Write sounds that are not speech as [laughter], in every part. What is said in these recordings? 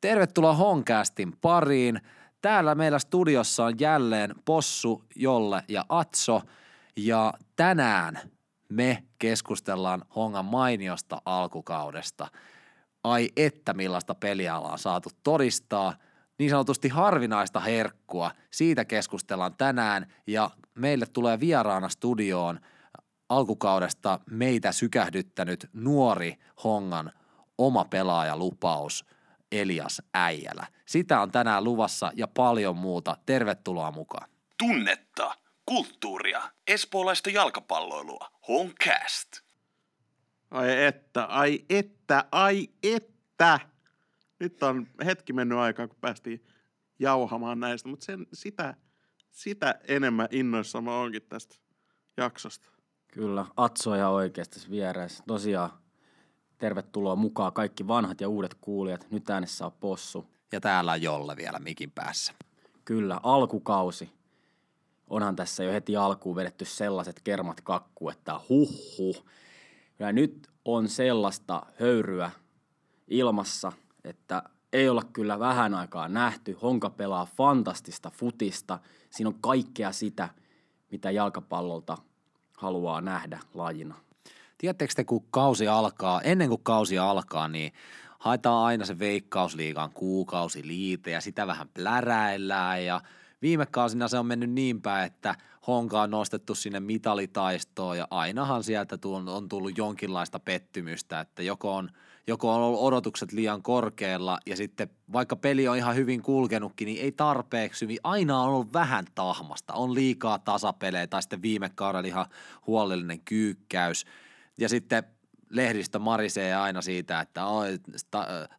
Tervetuloa Honkastin pariin. Täällä meillä studiossa on jälleen Possu, Jolle ja Atso. Ja tänään me keskustellaan Hongan mainiosta alkukaudesta. Ai että millaista peliä ollaan saatu todistaa. Niin sanotusti harvinaista herkkua. Siitä keskustellaan tänään ja meille tulee vieraana studioon alkukaudesta meitä sykähdyttänyt nuori Hongan oma pelaajalupaus Elias Äijälä. Sitä on tänään luvassa ja paljon muuta. Tervetuloa mukaan. Tunnetta, kulttuuria, espoolaista jalkapalloilua. Honcast. Ai että, ai että, ai että. Nyt on hetki mennyt aikaa, kun päästiin jauhamaan näistä, mutta sen, sitä, sitä enemmän innoissa mä onkin tästä jaksosta. Kyllä, Atso ja oikeasti vieressä. Tosiaan tervetuloa mukaan kaikki vanhat ja uudet kuulijat. Nyt äänessä on Possu. Ja täällä on Jolle vielä mikin päässä. Kyllä, alkukausi. Onhan tässä jo heti alkuun vedetty sellaiset kermat kakku, että huh. Ja nyt on sellaista höyryä ilmassa, että ei olla kyllä vähän aikaa nähty. Honka pelaa fantastista futista. Siinä on kaikkea sitä, mitä jalkapallolta haluaa nähdä lajina. Tiedättekö te, kun kausi alkaa, ennen kuin kausi alkaa, niin haetaan aina se veikkausliigan kuukausi liite ja sitä vähän pläräillään ja viime kausina se on mennyt niin päin, että Honka on nostettu sinne mitalitaistoon ja ainahan sieltä on tullut jonkinlaista pettymystä, että joko on, joko on ollut odotukset liian korkealla ja sitten vaikka peli on ihan hyvin kulkenutkin, niin ei tarpeeksi hyvin. Aina on ollut vähän tahmasta, on liikaa tasapelejä tai sitten viime kaudella ihan huolellinen kyykkäys – ja sitten lehdistä marisee aina siitä, että oi,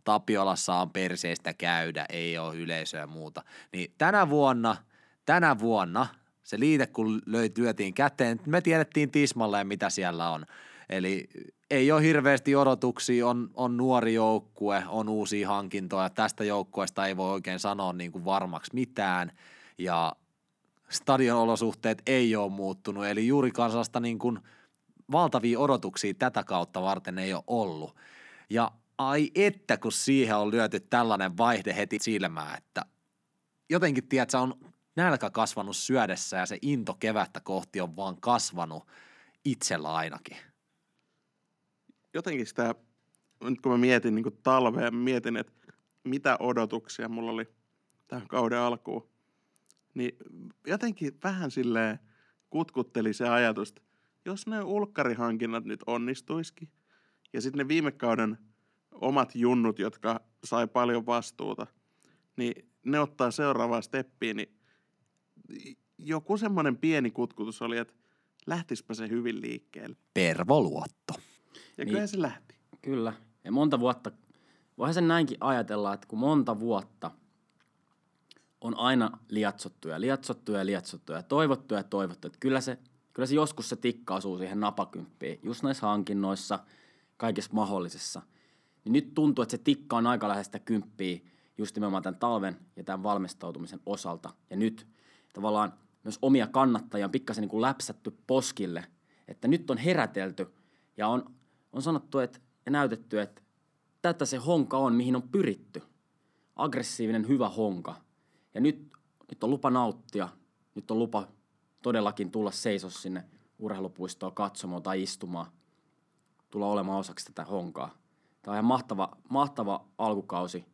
Tapiolassa on perseistä käydä, ei ole yleisöä ja muuta. Niin tänä vuonna, tänä vuonna se liite kun löi, lyötiin käteen, me tiedettiin tismalleen mitä siellä on. Eli ei ole hirveästi odotuksia, on, on nuori joukkue, on uusia hankintoja. Tästä joukkueesta ei voi oikein sanoa niin kuin varmaksi mitään. Ja stadion olosuhteet ei ole muuttunut, eli juuri kansasta niin kuin – valtavia odotuksia tätä kautta varten ei ole ollut. Ja ai että, kun siihen on lyöty tällainen vaihde heti silmään, että jotenkin, tiedät, on nälkä kasvanut syödessä ja se into kevättä kohti on vaan kasvanut itsellä ainakin. Jotenkin sitä, nyt kun mä mietin niin talvea, mietin, että mitä odotuksia mulla oli tähän kauden alkuun, niin jotenkin vähän silleen kutkutteli se ajatus, että jos ne ulkkarihankinnat nyt onnistuisikin, ja sitten ne viime kauden omat junnut, jotka sai paljon vastuuta, niin ne ottaa seuraavaa steppiä, niin joku semmoinen pieni kutkutus oli, että lähtispä se hyvin liikkeelle. Pervoluotto. Ja kyllä niin, se lähti. Kyllä. Ja monta vuotta, voihan sen näinkin ajatella, että kun monta vuotta on aina liatsottu ja liatsottu ja liatsottu ja toivottu ja toivottu, että kyllä se kyllä se joskus se tikka osuu siihen napakymppiin, just näissä hankinnoissa, kaikessa mahdollisessa. Niin nyt tuntuu, että se tikka on aika lähestä kymppiä just nimenomaan tämän talven ja tämän valmistautumisen osalta. Ja nyt tavallaan myös omia kannattajia on pikkasen niin kuin läpsätty poskille, että nyt on herätelty ja on, on sanottu että, ja näytetty, että tätä se honka on, mihin on pyritty. Aggressiivinen, hyvä honka. Ja nyt, nyt on lupa nauttia, nyt on lupa todellakin tulla seisos sinne urheilupuistoon katsomaan tai istumaan, tulla olemaan osaksi tätä honkaa. Tämä on ihan mahtava, mahtava alkukausi.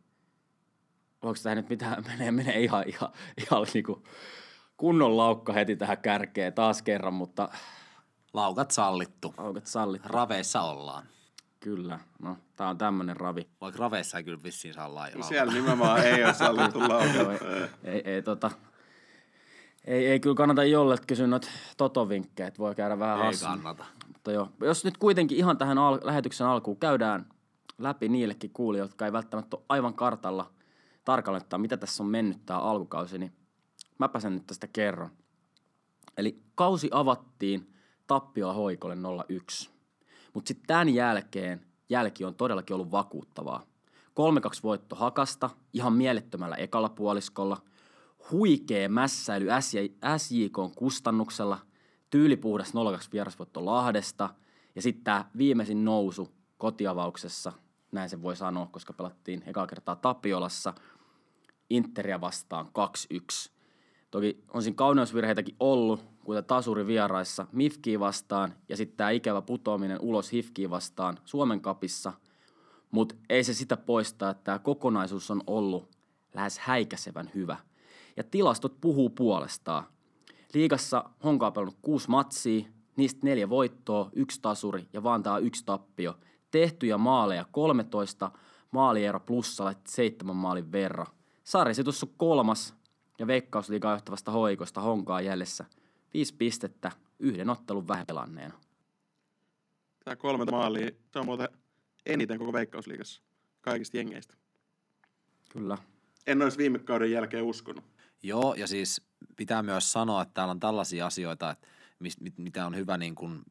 Voiko tämä nyt mitään, [laughs] menee, menee ihan, ihan, ihan niin kuin kunnon laukka heti tähän kärkeen taas kerran, mutta... Laukat sallittu. Laukat sallittu. Raveissa ollaan. Kyllä, no tää on tämmönen ravi. Vaikka raveissa ei kyllä vissiin saa laajaa. Siellä nimenomaan ei ole sallittu [laughs] laukat. ei, ei, ei, tota, ei, ei kyllä kannata jolle kysyä noita totovinkkejä, että voi käydä vähän Ei hassu. kannata. Mutta joo, jos nyt kuitenkin ihan tähän al- lähetyksen alkuun käydään läpi niillekin kuulijoille, jotka ei välttämättä ole aivan kartalla tarkalleen, mitä tässä on mennyt tämä alkukausi, niin mäpä sen nyt tästä kerron. Eli kausi avattiin tappiolla hoikolle 01. Mutta sitten tämän jälkeen jälki on todellakin ollut vakuuttavaa. 3-2 voitto Hakasta ihan mielettömällä ekalla puoliskolla – huikea mässäily SJK kustannuksella, tyylipuhdas 0-2 vierasvoitto Lahdesta ja sitten tämä viimeisin nousu kotiavauksessa näin se voi sanoa, koska pelattiin ekaa kertaa Tapiolassa Interia vastaan 2-1. Toki on siinä kauneusvirheitäkin ollut, kuten tasuri vieraissa Mifkiä vastaan ja sitten tämä ikävä putoaminen ulos Hifkiä vastaan Suomen kapissa, mutta ei se sitä poista, että tämä kokonaisuus on ollut lähes häikäsevän hyvä. Ja tilastot puhuu puolestaan. Liigassa Honka on pelannut kuusi matsia, niistä neljä voittoa, yksi tasuri ja Vantaa yksi tappio. Tehtyjä maaleja 13, maaliero plussalla seitsemän maalin verran. Sarjasitus on kolmas ja Veikkausliigaa johtavasta hoikosta Honkaa jäljessä. Viisi pistettä yhden ottelun vähän pelanneena. Tämä kolme maalia, se on muuten eniten koko Veikkausliigassa kaikista jengeistä. Kyllä. En olisi viime kauden jälkeen uskonut. Joo, ja siis pitää myös sanoa, että täällä on tällaisia asioita, että mis, mit, mitä on hyvä niin kuin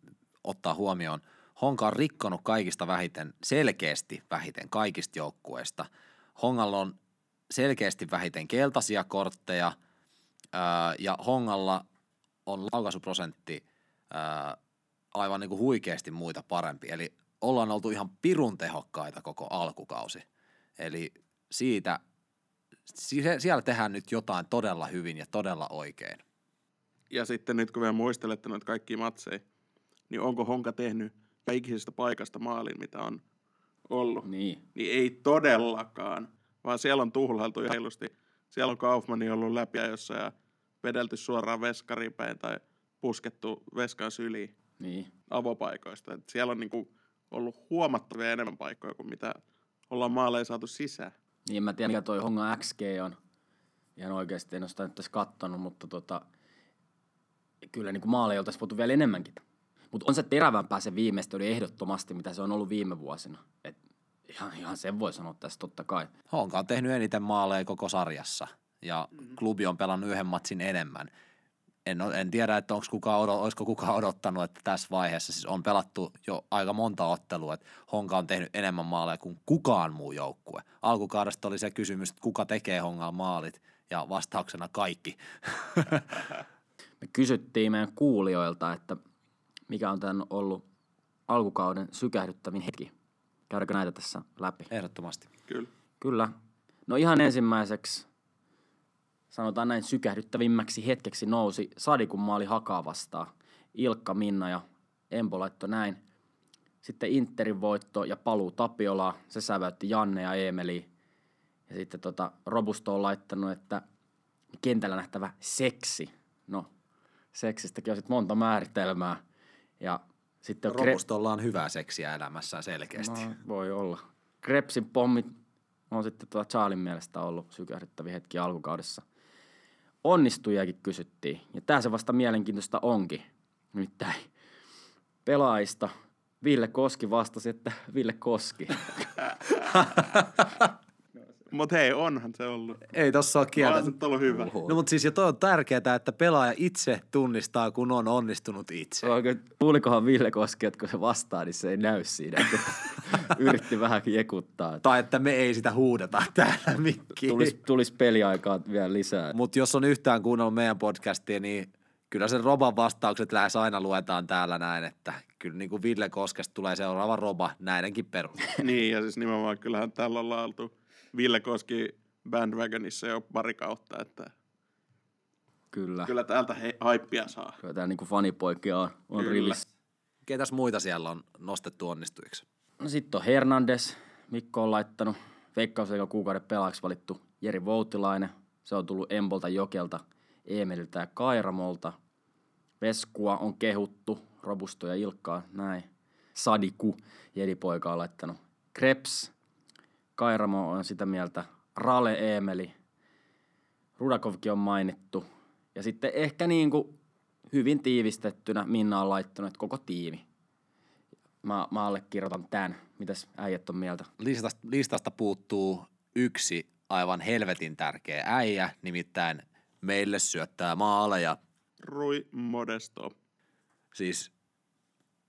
ottaa huomioon. Honka on rikkonut kaikista vähiten, selkeästi vähiten kaikista joukkueista. Hongalla on selkeästi vähiten keltaisia kortteja ää, ja Hongalla on laukaisuprosentti ää, aivan niin kuin huikeasti muita parempi. Eli ollaan oltu ihan pirun tehokkaita koko alkukausi. Eli siitä, siellä tehdään nyt jotain todella hyvin ja todella oikein. Ja sitten nyt kun vielä muistelette noita kaikkia matseja, niin onko Honka tehnyt ikisestä paikasta maalin, mitä on ollut? Niin. Niin ei todellakaan, vaan siellä on tuhlailtu ja heilusti. Siellä on Kaufmani ollut läpi jossa ja vedelty suoraan veskariin päin tai puskettu veskan syliin Niin. avopaikoista. Et siellä on niinku ollut huomattavia enemmän paikkoja kuin mitä ollaan maaleja saatu sisään. Niin, mä tiedä mikä toi Honga XG on. Ihan oikeasti en ole sitä nyt tässä kattonut, mutta tota, kyllä niin kuin maaleja oltaisiin voitu vielä enemmänkin. Mutta on se terävämpää se viimeistely ehdottomasti, mitä se on ollut viime vuosina. Et ihan, ihan sen voi sanoa tässä totta kai. Honka on tehnyt eniten maaleja koko sarjassa ja klubi on pelannut yhden matsin enemmän. En, en tiedä, että onko kukaan, odo, olisiko kukaan odottanut, että tässä vaiheessa siis on pelattu jo aika monta ottelua, että Honka on tehnyt enemmän maaleja kuin kukaan muu joukkue. Alkukaudesta oli se kysymys, että kuka tekee Hongaan maalit ja vastauksena kaikki. [laughs] Me kysyttiin meidän kuulijoilta, että mikä on tämän ollut alkukauden sykähdyttävin hetki. Käydäänkö näitä tässä läpi? Ehdottomasti. Kyllä. Kyllä. No ihan ensimmäiseksi, sanotaan näin sykähdyttävimmäksi hetkeksi nousi Sadikun maali Hakaa vastaan. Ilkka, Minna ja Empo laittoi näin. Sitten Interin voitto ja paluu Tapiolaa, se säväytti Janne ja Eemeli. Ja sitten tota, Robusto on laittanut, että kentällä nähtävä seksi. No, seksistäkin on sitten monta määritelmää. Ja sitten Kre- Robustolla on hyvää seksiä elämässään selkeästi. No, voi olla. Krepsin pommit on sitten tuota Charlin mielestä ollut sykähdyttäviä hetki alkukaudessa. Onnistujakin kysyttiin. Ja tämä se vasta mielenkiintoista onkin. Nimittäin pelaajista Ville Koski vastasi, että Ville Koski. [laughs] Mutta hei, onhan se ollut. Ei tossa ole Onhan se ollut hyvä. No mutta siis ja toi on tärkeää, että pelaaja itse tunnistaa, kun on onnistunut itse. Oikein, kuulikohan Ville Koski, että kun se vastaa, niin se ei näy siinä. [laughs] [laughs] Yritti vähän jekuttaa. Tai että me ei sitä huudeta [laughs] täällä mikkiin. Tulisi tulis peliaikaa vielä lisää. Mutta jos on yhtään kuunnellut meidän podcastia, niin kyllä sen Roban vastaukset lähes aina luetaan täällä näin, että kyllä niin kuin Ville Koskesta tulee seuraava Roba näidenkin perusteella. [laughs] Niin, ja siis nimenomaan kyllähän tällä ollaan oltu Ville Koski bandwagonissa jo pari kautta, että Kyllä. kyllä täältä he, haippia saa. Kyllä tämä niinku fanipoikia on, on Kyllä. rivissä. Ketäs muita siellä on nostettu onnistujiksi? No sitten on Hernandez. Mikko on laittanut Veikkausliigan kuukauden pelaajaksi valittu Jeri Voutilainen. Se on tullut Empolta, Jokelta, Eemeliltä ja Kairamolta. Veskua on kehuttu, Robusto ja Ilkkaa, näin. Sadiku, Jedipoika on laittanut. Kreps, Kairamo on sitä mieltä. Rale Eemeli, Rudakovkin on mainittu. Ja sitten ehkä niin kuin hyvin tiivistettynä Minna on laittanut, että koko tiimi. Mä, mä allekirjoitan tämän. Mitäs äijät on mieltä? Listasta, listasta puuttuu yksi aivan helvetin tärkeä äijä, nimittäin meille syöttää maaleja. Rui Modesto. Siis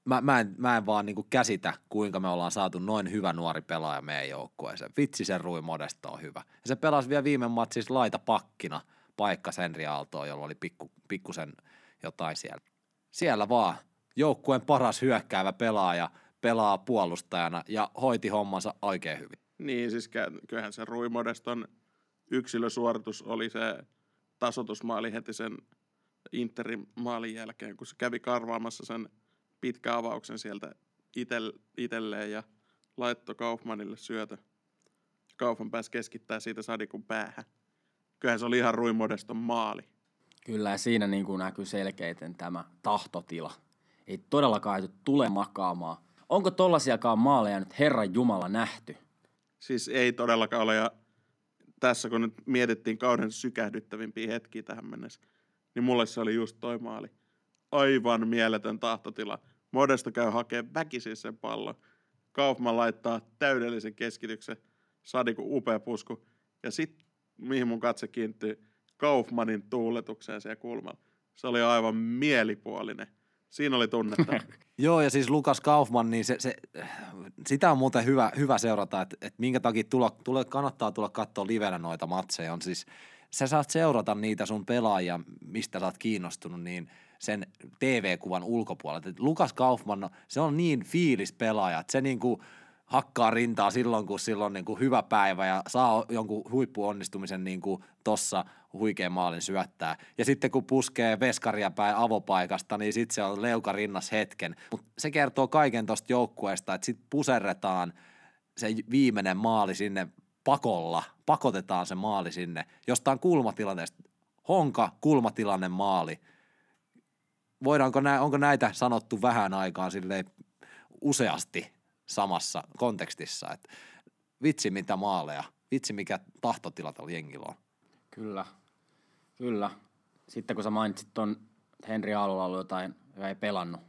mä, mä, en, mä en vaan niinku käsitä, kuinka me ollaan saatu noin hyvä nuori pelaaja meidän joukkueeseen. Vitsi sen Rui Modesto on hyvä. Ja se pelasi vielä viime matsissa laita pakkina paikka Henri Aaltoa, jolla oli pikku, pikkusen jotain siellä. Siellä vaan joukkueen paras hyökkäävä pelaaja pelaa puolustajana ja hoiti hommansa oikein hyvin. Niin, siis kyllähän se Rui Modeston yksilösuoritus oli se tasotusmaali heti sen Interin maalin jälkeen, kun se kävi karvaamassa sen pitkä avauksen sieltä itelleen ja laittoi Kaufmanille syötö. Kaufman pääsi keskittää siitä Sadikun päähän. Kyllähän se oli ihan Rui Modeston maali. Kyllä, ja siinä niin kuin näkyy selkeiten tämä tahtotila. Ei todellakaan ei tule makaamaan. Onko tollasiakaan maaleja nyt Herran Jumala nähty? Siis ei todellakaan ole, ja tässä kun nyt mietittiin kauden sykähdyttävimpiä hetkiä tähän mennessä, niin mulle se oli just toi maali. Aivan mieletön tahtotila. Modesto käy hakemaan väkisin sen pallon. Kaufman laittaa täydellisen keskityksen. Sadiku upea pusku. Ja sitten, mihin mun katse kiinnittyy, Kaufmanin tuuletukseen siellä kulmalla. Se oli aivan mielipuolinen. Siinä oli tunnetta. [laughs] Joo, ja siis Lukas Kaufman, niin se, se, sitä on muuten hyvä, hyvä seurata, että, että minkä takia tulla, tule, kannattaa tulla katsoa livenä noita matseja. On siis, sä saat seurata niitä sun pelaajia, mistä sä oot kiinnostunut, niin sen TV-kuvan ulkopuolelta. Lukas Kaufman, no, se on niin fiilis pelaaja, että se niinku hakkaa rintaa silloin, kun silloin niinku hyvä päivä ja saa jonkun huippuonnistumisen niinku tossa huikean maalin syöttää. Ja sitten kun puskee veskaria päin avopaikasta, niin sitten se on leuka rinnas hetken. Mutta se kertoo kaiken tosta joukkueesta, että sitten puserretaan se viimeinen maali sinne pakolla, pakotetaan se maali sinne jostain kulmatilanteesta. Honka, kulmatilanne maali. Voidaanko nä, onko näitä sanottu vähän aikaan sille useasti samassa kontekstissa, että vitsi mitä maaleja, vitsi mikä tahtotila tällä jengillä on. Kyllä, kyllä. Sitten kun sä mainitsit ton Henri Aallolla ollut jotain, joka ei pelannut,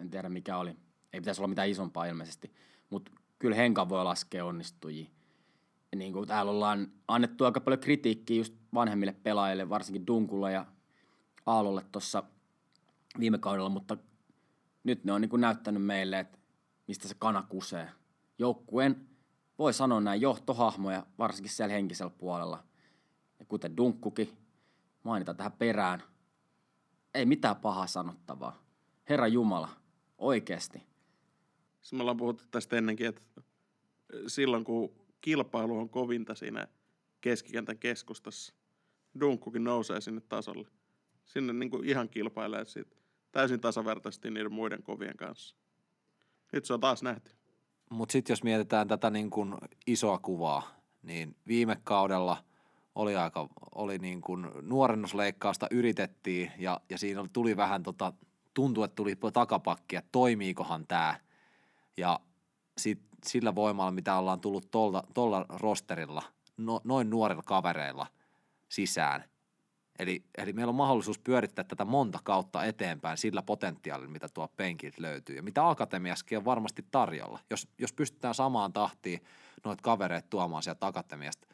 en tiedä mikä oli, ei pitäisi olla mitään isompaa ilmeisesti, mutta kyllä Henka voi laskea onnistujia. Niin kuin täällä ollaan annettu aika paljon kritiikkiä just vanhemmille pelaajille, varsinkin Dunkulle ja Aallolle tuossa viime kaudella, mutta nyt ne on niin kuin näyttänyt meille, että mistä se kana kusee. Joukkueen, voi sanoa näin, johtohahmoja, varsinkin siellä henkisellä puolella. Ja kuten Dunkkukin, mainita tähän perään, ei mitään pahaa sanottavaa. Herra Jumala, oikeasti. Siis me ollaan puhuttu tästä ennenkin, että silloin kun kilpailu on kovinta siinä keskikentän keskustassa, Dunkkukin nousee sinne tasolle. Sinne niin kuin ihan kilpailee siitä täysin tasavertaisesti niiden muiden kovien kanssa. Nyt se on taas nähty. Mutta sitten jos mietitään tätä niin kuin isoa kuvaa, niin viime kaudella oli aika, oli niin kuin nuorennusleikkausta yritettiin ja, ja siinä tuli vähän tota, tuntui, että tuli takapakki, että toimiikohan tämä. Ja sit, sillä voimalla, mitä ollaan tullut tuolla rosterilla, no, noin nuorilla kavereilla sisään – Eli, eli meillä on mahdollisuus pyörittää tätä monta kautta eteenpäin sillä potentiaalilla, mitä tuo penkiltä löytyy ja mitä akatemiaskin on varmasti tarjolla. Jos, jos pystytään samaan tahtiin noita kavereita tuomaan sieltä akatemiasta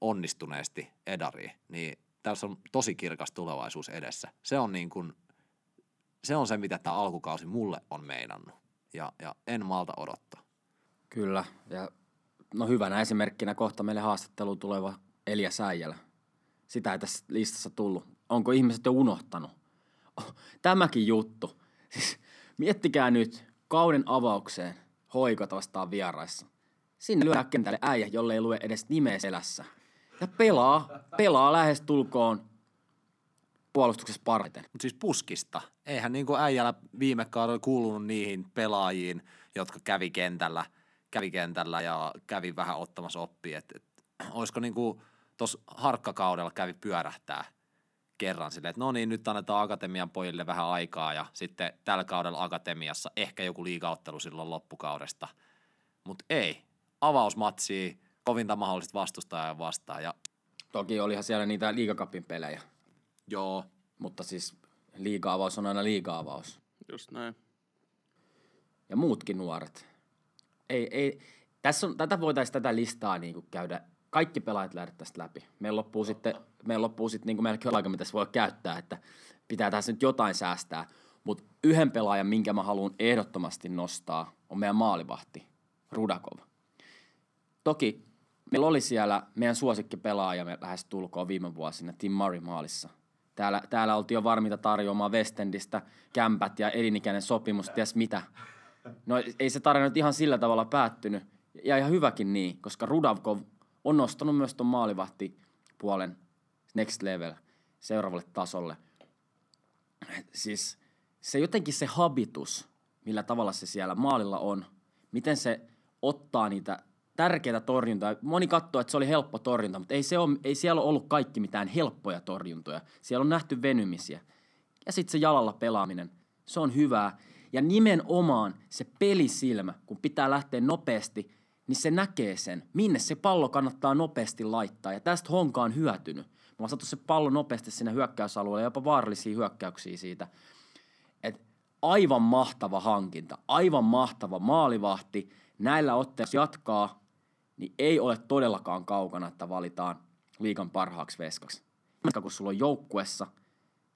onnistuneesti edariin, niin tässä on tosi kirkas tulevaisuus edessä. Se on, niin kuin, se, on se, mitä tämä alkukausi mulle on meinannut ja, ja en malta odottaa. Kyllä, ja no hyvänä esimerkkinä kohta meille haastatteluun tuleva Elia Säijälä – sitä ei tässä listassa tullut. Onko ihmiset jo unohtanut? Oh, tämäkin juttu. [laughs] Siis, miettikää nyt kauden avaukseen hoikot vastaan vieraissa. Sinne lyödään kentälle äijä, jolle ei lue edes nimeä selässä. Ja pelaa, pelaa lähes tulkoon puolustuksessa parhaiten. Mutta siis puskista. Eihän niin kuin äijällä viime kaudella kuulunut niihin pelaajiin, jotka kävi kentällä, kävi kentällä ja kävi vähän ottamassa oppia. Et, et, olisiko niin kuin – tuossa harkkakaudella kävi pyörähtää kerran silleen, että no niin, nyt annetaan akatemian pojille vähän aikaa ja sitten tällä kaudella akatemiassa ehkä joku liigaottelu silloin loppukaudesta. Mutta ei, avausmatsia, kovinta mahdollista vastustajaa vastaan. Ja... Toki olihan siellä niitä liigakapin pelejä. Joo. Mutta siis liiga-avaus on aina liiga-avaus. Just näin. Ja muutkin nuoret. Ei, ei, tässä on, tätä voitaisiin tätä listaa niin kuin käydä kaikki pelaajat lähdet tästä läpi. Meillä loppuu sitten, meillä loppuu sitten niin kuin melkein aika, mitä se voi käyttää, että pitää tässä nyt jotain säästää. Mutta yhden pelaajan, minkä mä haluan ehdottomasti nostaa, on meidän maalivahti, Rudakov. Toki meillä oli siellä meidän suosikkipelaaja, me lähes tulkoon viime vuosina, Tim Murray maalissa. Täällä, täällä oltiin jo varmiita tarjoamaan Westendistä kämpät ja elinikäinen sopimus, ties mitä. No ei se tarina nyt ihan sillä tavalla päättynyt. Ja ihan hyväkin niin, koska Rudavkov on nostanut myös ton maalivahtipuolen next level seuraavalle tasolle. Siis se jotenkin se habitus, millä tavalla se siellä maalilla on, miten se ottaa niitä tärkeitä torjuntoja. Moni katsoo, että se oli helppo torjunta, mutta ei, se ole, ei siellä ole ollut kaikki mitään helppoja torjuntoja. Siellä on nähty venymisiä. Ja sitten se jalalla pelaaminen, se on hyvää. Ja nimenomaan se pelisilmä, kun pitää lähteä nopeasti, niin se näkee sen, minne se pallo kannattaa nopeasti laittaa. Ja tästä Honka on hyötynyt. Me on saatu se pallo nopeasti sinne hyökkäysalueelle, jopa vaarallisia hyökkäyksiä siitä. Et aivan mahtava hankinta, aivan mahtava maalivahti. Näillä otteilla jatkaa, niin ei ole todellakaan kaukana, että valitaan liikan parhaaksi veskaksi. Kun sulla on joukkuessa,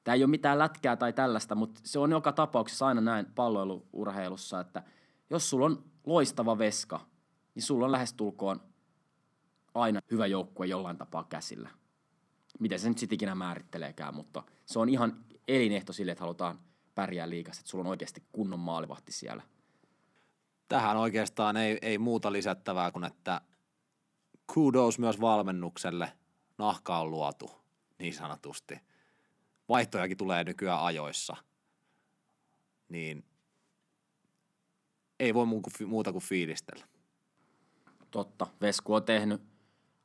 tämä ei ole mitään lätkää tai tällaista, mutta se on joka tapauksessa aina näin palloiluurheilussa, että jos sulla on loistava veska, niin sulla on lähestulkoon aina hyvä joukkue jollain tapaa käsillä. Miten se nyt sitten ikinä määritteleekään, mutta se on ihan elinehto sille, että halutaan pärjää liikassa, että sulla on oikeasti kunnon maalivahti siellä. Tähän oikeastaan ei, ei muuta lisättävää kuin, että kudos myös valmennukselle. Nahka on luotu, niin sanotusti. Vaihtojakin tulee nykyään ajoissa. Niin ei voi muuta kuin fiilistellä. Totta. Vesku on tehnyt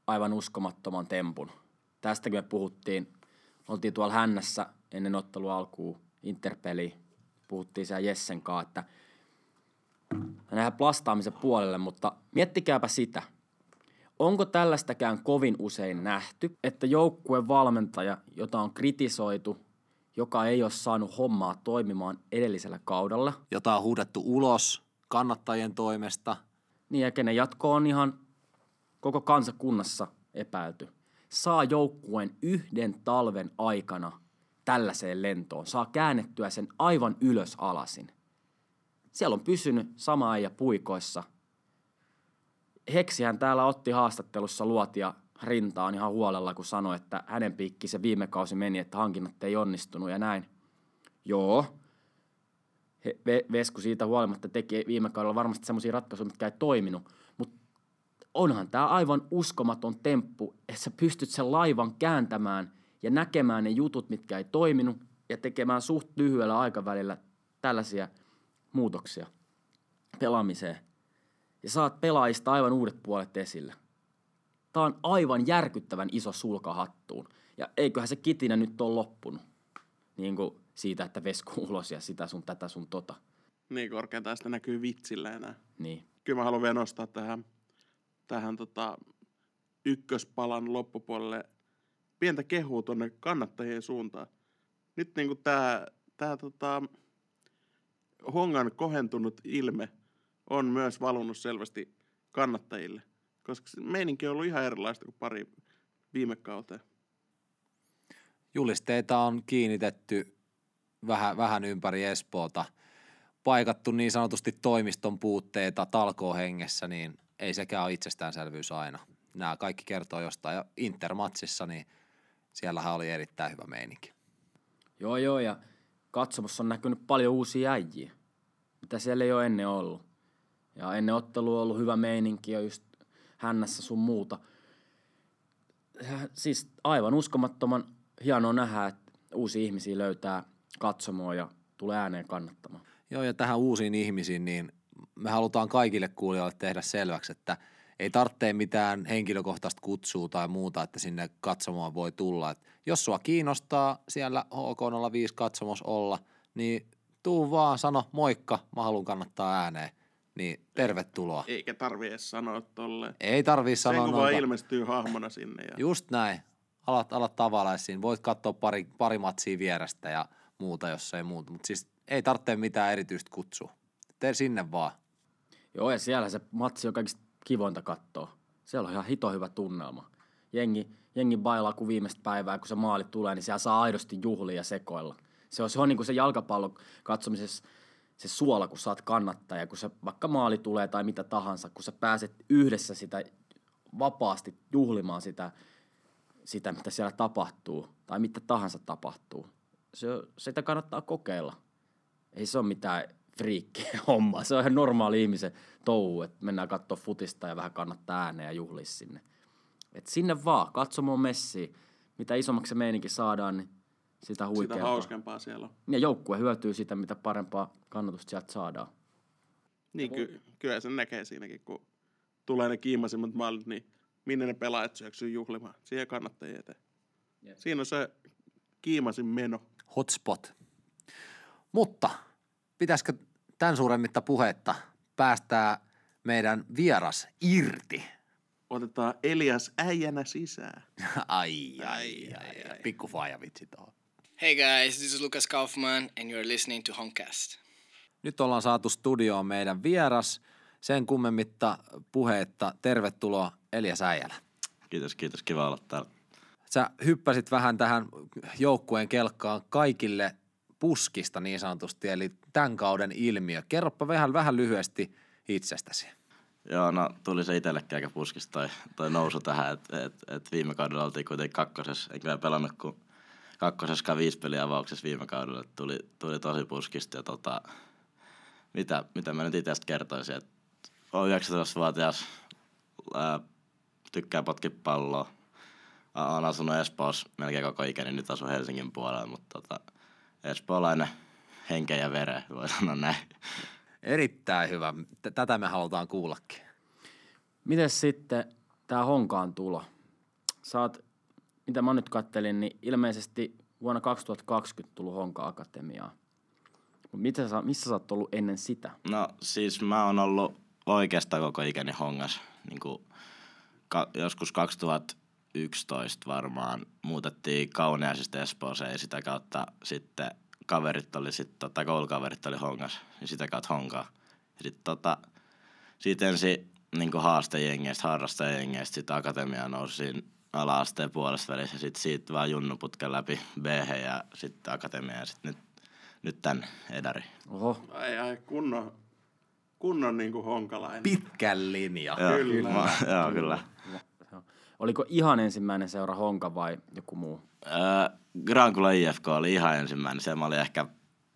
aivan uskomattoman tempun. Tästäkin me puhuttiin. Oltiin tuolla hännässä ennen ottelu alkuun Interpeli. Puhuttiin siellä Jessen kanssa, että nähdään plastaamisen puolelle, mutta miettikääpä sitä. Onko tällaistäkään kovin usein nähty, että joukkueen valmentaja, jota on kritisoitu, joka ei ole saanut hommaa toimimaan edellisellä kaudella. Jota on huudettu ulos kannattajien toimesta – niin ja kenen jatko on ihan koko kansakunnassa epäilty. Saa joukkueen yhden talven aikana tällaiseen lentoon. Saa käännettyä sen aivan ylös alasin. Siellä on pysynyt sama äijä puikoissa. Heksihän täällä otti haastattelussa luotia rintaan ihan huolella, kun sanoi, että hänen piikki se viime kausi meni, että hankinnat ei onnistunut ja näin. Joo, Vesku siitä huolimatta teki viime kaudella varmasti semmoisia ratkaisuja, mitkä ei toiminut. Mutta onhan tämä aivan uskomaton temppu, että sä pystyt sen laivan kääntämään ja näkemään ne jutut, mitkä ei toiminut ja tekemään suht lyhyellä aikavälillä tällaisia muutoksia pelaamiseen. Ja saat pelaajista aivan uudet puolet esille. Tämä on aivan järkyttävän iso sulka hattuun. Ja eiköhän se kitinä nyt ole loppunut. Niin kuin siitä, että vesku [laughs] ulos ja sitä sun tätä sun tota. Niin, korkeintaan sitä näkyy vitsillä enää. Niin. Kyllä mä haluan vielä nostaa tähän, tähän tota, ykköspalan loppupuolelle pientä kehua tuonne kannattajien suuntaan. Nyt niinku tää, tää tota, Hongan kohentunut ilme on myös valunut selvästi kannattajille, koska meininki on ollut ihan erilaista kuin pari viime kauteen. Julisteita on kiinnitetty vähän, vähän ympäri Espoota paikattu niin sanotusti toimiston puutteita talkoohengessä, niin ei sekään ole itsestäänselvyys aina. Nämä kaikki kertoo jostain. Ja Intermatsissa, niin siellähän oli erittäin hyvä meininki. Joo, joo, ja katsomossa on näkynyt paljon uusia äijiä, mitä siellä ei ole ennen ollut. Ja ennen ottelua on ollut hyvä meininki ja just hännässä sun muuta. Siis aivan uskomattoman hienoa nähdä, että uusia ihmisiä löytää katsomoon ja tulee ääneen kannattamaan. Joo, ja tähän uusiin ihmisiin, niin me halutaan kaikille kuulijoille tehdä selväksi, että ei tarvitse mitään henkilökohtaista kutsua tai muuta, että sinne katsomaan voi tulla. Et jos sua kiinnostaa siellä HK05 katsomos olla, niin tuu vaan, sano moikka, mä haluan kannattaa ääneen. Niin tervetuloa. Eikä tarvi edes sanoa tolleen. Ei tarvii sanoa. Se kun vaan ilmestyy hahmona sinne. Ja... Just näin. Alat, alat tavallaan siinä. Voit katsoa pari, pari matsia vierestä ja muuta, jos ei muuta. Mutta siis ei tarvitse mitään erityistä kutsua. Tee sinne vaan. Joo, ja siellä se matsi on kaikista kivointa katsoa. Siellä on ihan hito hyvä tunnelma. Jengi, jengi bailaa kuin viimeistä päivää, kun se maali tulee, niin siellä saa aidosti juhlia ja sekoilla. Se on, se on niin kuin se jalkapallo katsomisessa se suola, kun saat kannattaja, kun se vaikka maali tulee tai mitä tahansa, kun sä pääset yhdessä sitä vapaasti juhlimaan sitä, sitä mitä siellä tapahtuu tai mitä tahansa tapahtuu se, sitä kannattaa kokeilla. Ei se ole mitään friikki [laughs] homma. Se on ihan normaali ihmisen touhu, että mennään katsoa futista ja vähän kannattaa ääneen ja juhlia sinne. Et sinne vaan, katsomaan messi. Mitä isommaksi se meininki saadaan, niin sitä Sitä huikeampaa. hauskempaa siellä on. Ja joukkue hyötyy siitä, mitä parempaa kannatusta sieltä saadaan. Niin ky- kyllä sen näkee siinäkin, kun tulee ne kiimasimmat maalit, niin minne ne pelaajat syöksyy juhlimaan. Siihen kannattajia eteen. Jep. Siinä on se kiimasin meno. Hotspot. Mutta pitäisikö tämän suuremmitta puhetta päästää meidän vieras irti? Otetaan Elias äijänä sisään. [laughs] ai, ai, ai, ai. Pikku faija vitsi tuohon. Hey guys, this is Lucas Kaufman, and you're listening to Honcast. Nyt ollaan saatu studioon meidän vieras. Sen kummemmitta puheetta. Tervetuloa Elias Äijälä. Kiitos, kiitos. Kiva olla täällä. Sä hyppäsit vähän tähän joukkueen kelkkaan kaikille puskista niin sanotusti, eli tämän kauden ilmiö. Kerropa vähän, vähän lyhyesti itsestäsi. Joo, no tuli se itsellekin aika puskista toi, toi nousu tähän, että et, et viime kaudella oltiin kuitenkin kakkosessa, enkä vielä pelannut kuin kakkosessa viisi peliä avauksessa viime kaudella, tuli, tuli tosi puskista ja tota, mitä, mitä mä nyt itse kertoisin, että olen 19-vuotias, ää, tykkää potkia palloa, Ä- olen asunut Espoossa melkein koko ikäni, nyt asun Helsingin puolella, mutta tota, espoolainen henkeä ja vere, voi sanoa näin. Erittäin hyvä. Tätä me halutaan kuullakin. Miten sitten tämä Honkaan tulo? Oot, mitä mä nyt kattelin, niin ilmeisesti vuonna 2020 tullut Honka Akatemiaan. Mut mitä sä, missä sä oot ollut ennen sitä? No siis mä oon ollut oikeastaan koko ikäni hongas. Niin kuin ka- joskus 2011 varmaan muutettiin Kauniaisista Espooseen ja sitä kautta sitten kaverit oli sit, tota, koulukaverit oli hongas, niin sitä kautta honkaa. Ja sitten tota, siitä ensin niin haastejengeistä, harrastajengeistä, sitten akatemia nousi siinä ala-asteen puolesta välissä, sitten siitä vaan junnuputken läpi b ja sitten akatemia ja sitten nyt, nyt tän edari. Oho, Ai, ai, kunnon, kunnon niin kuin honkalainen. Pitkän linja. Joo, Kyllä. Mä, joo, kyllä. Joo. Oliko ihan ensimmäinen seura Honka vai joku muu? Öö, Grankula IFK oli ihan ensimmäinen. Se mä olin ehkä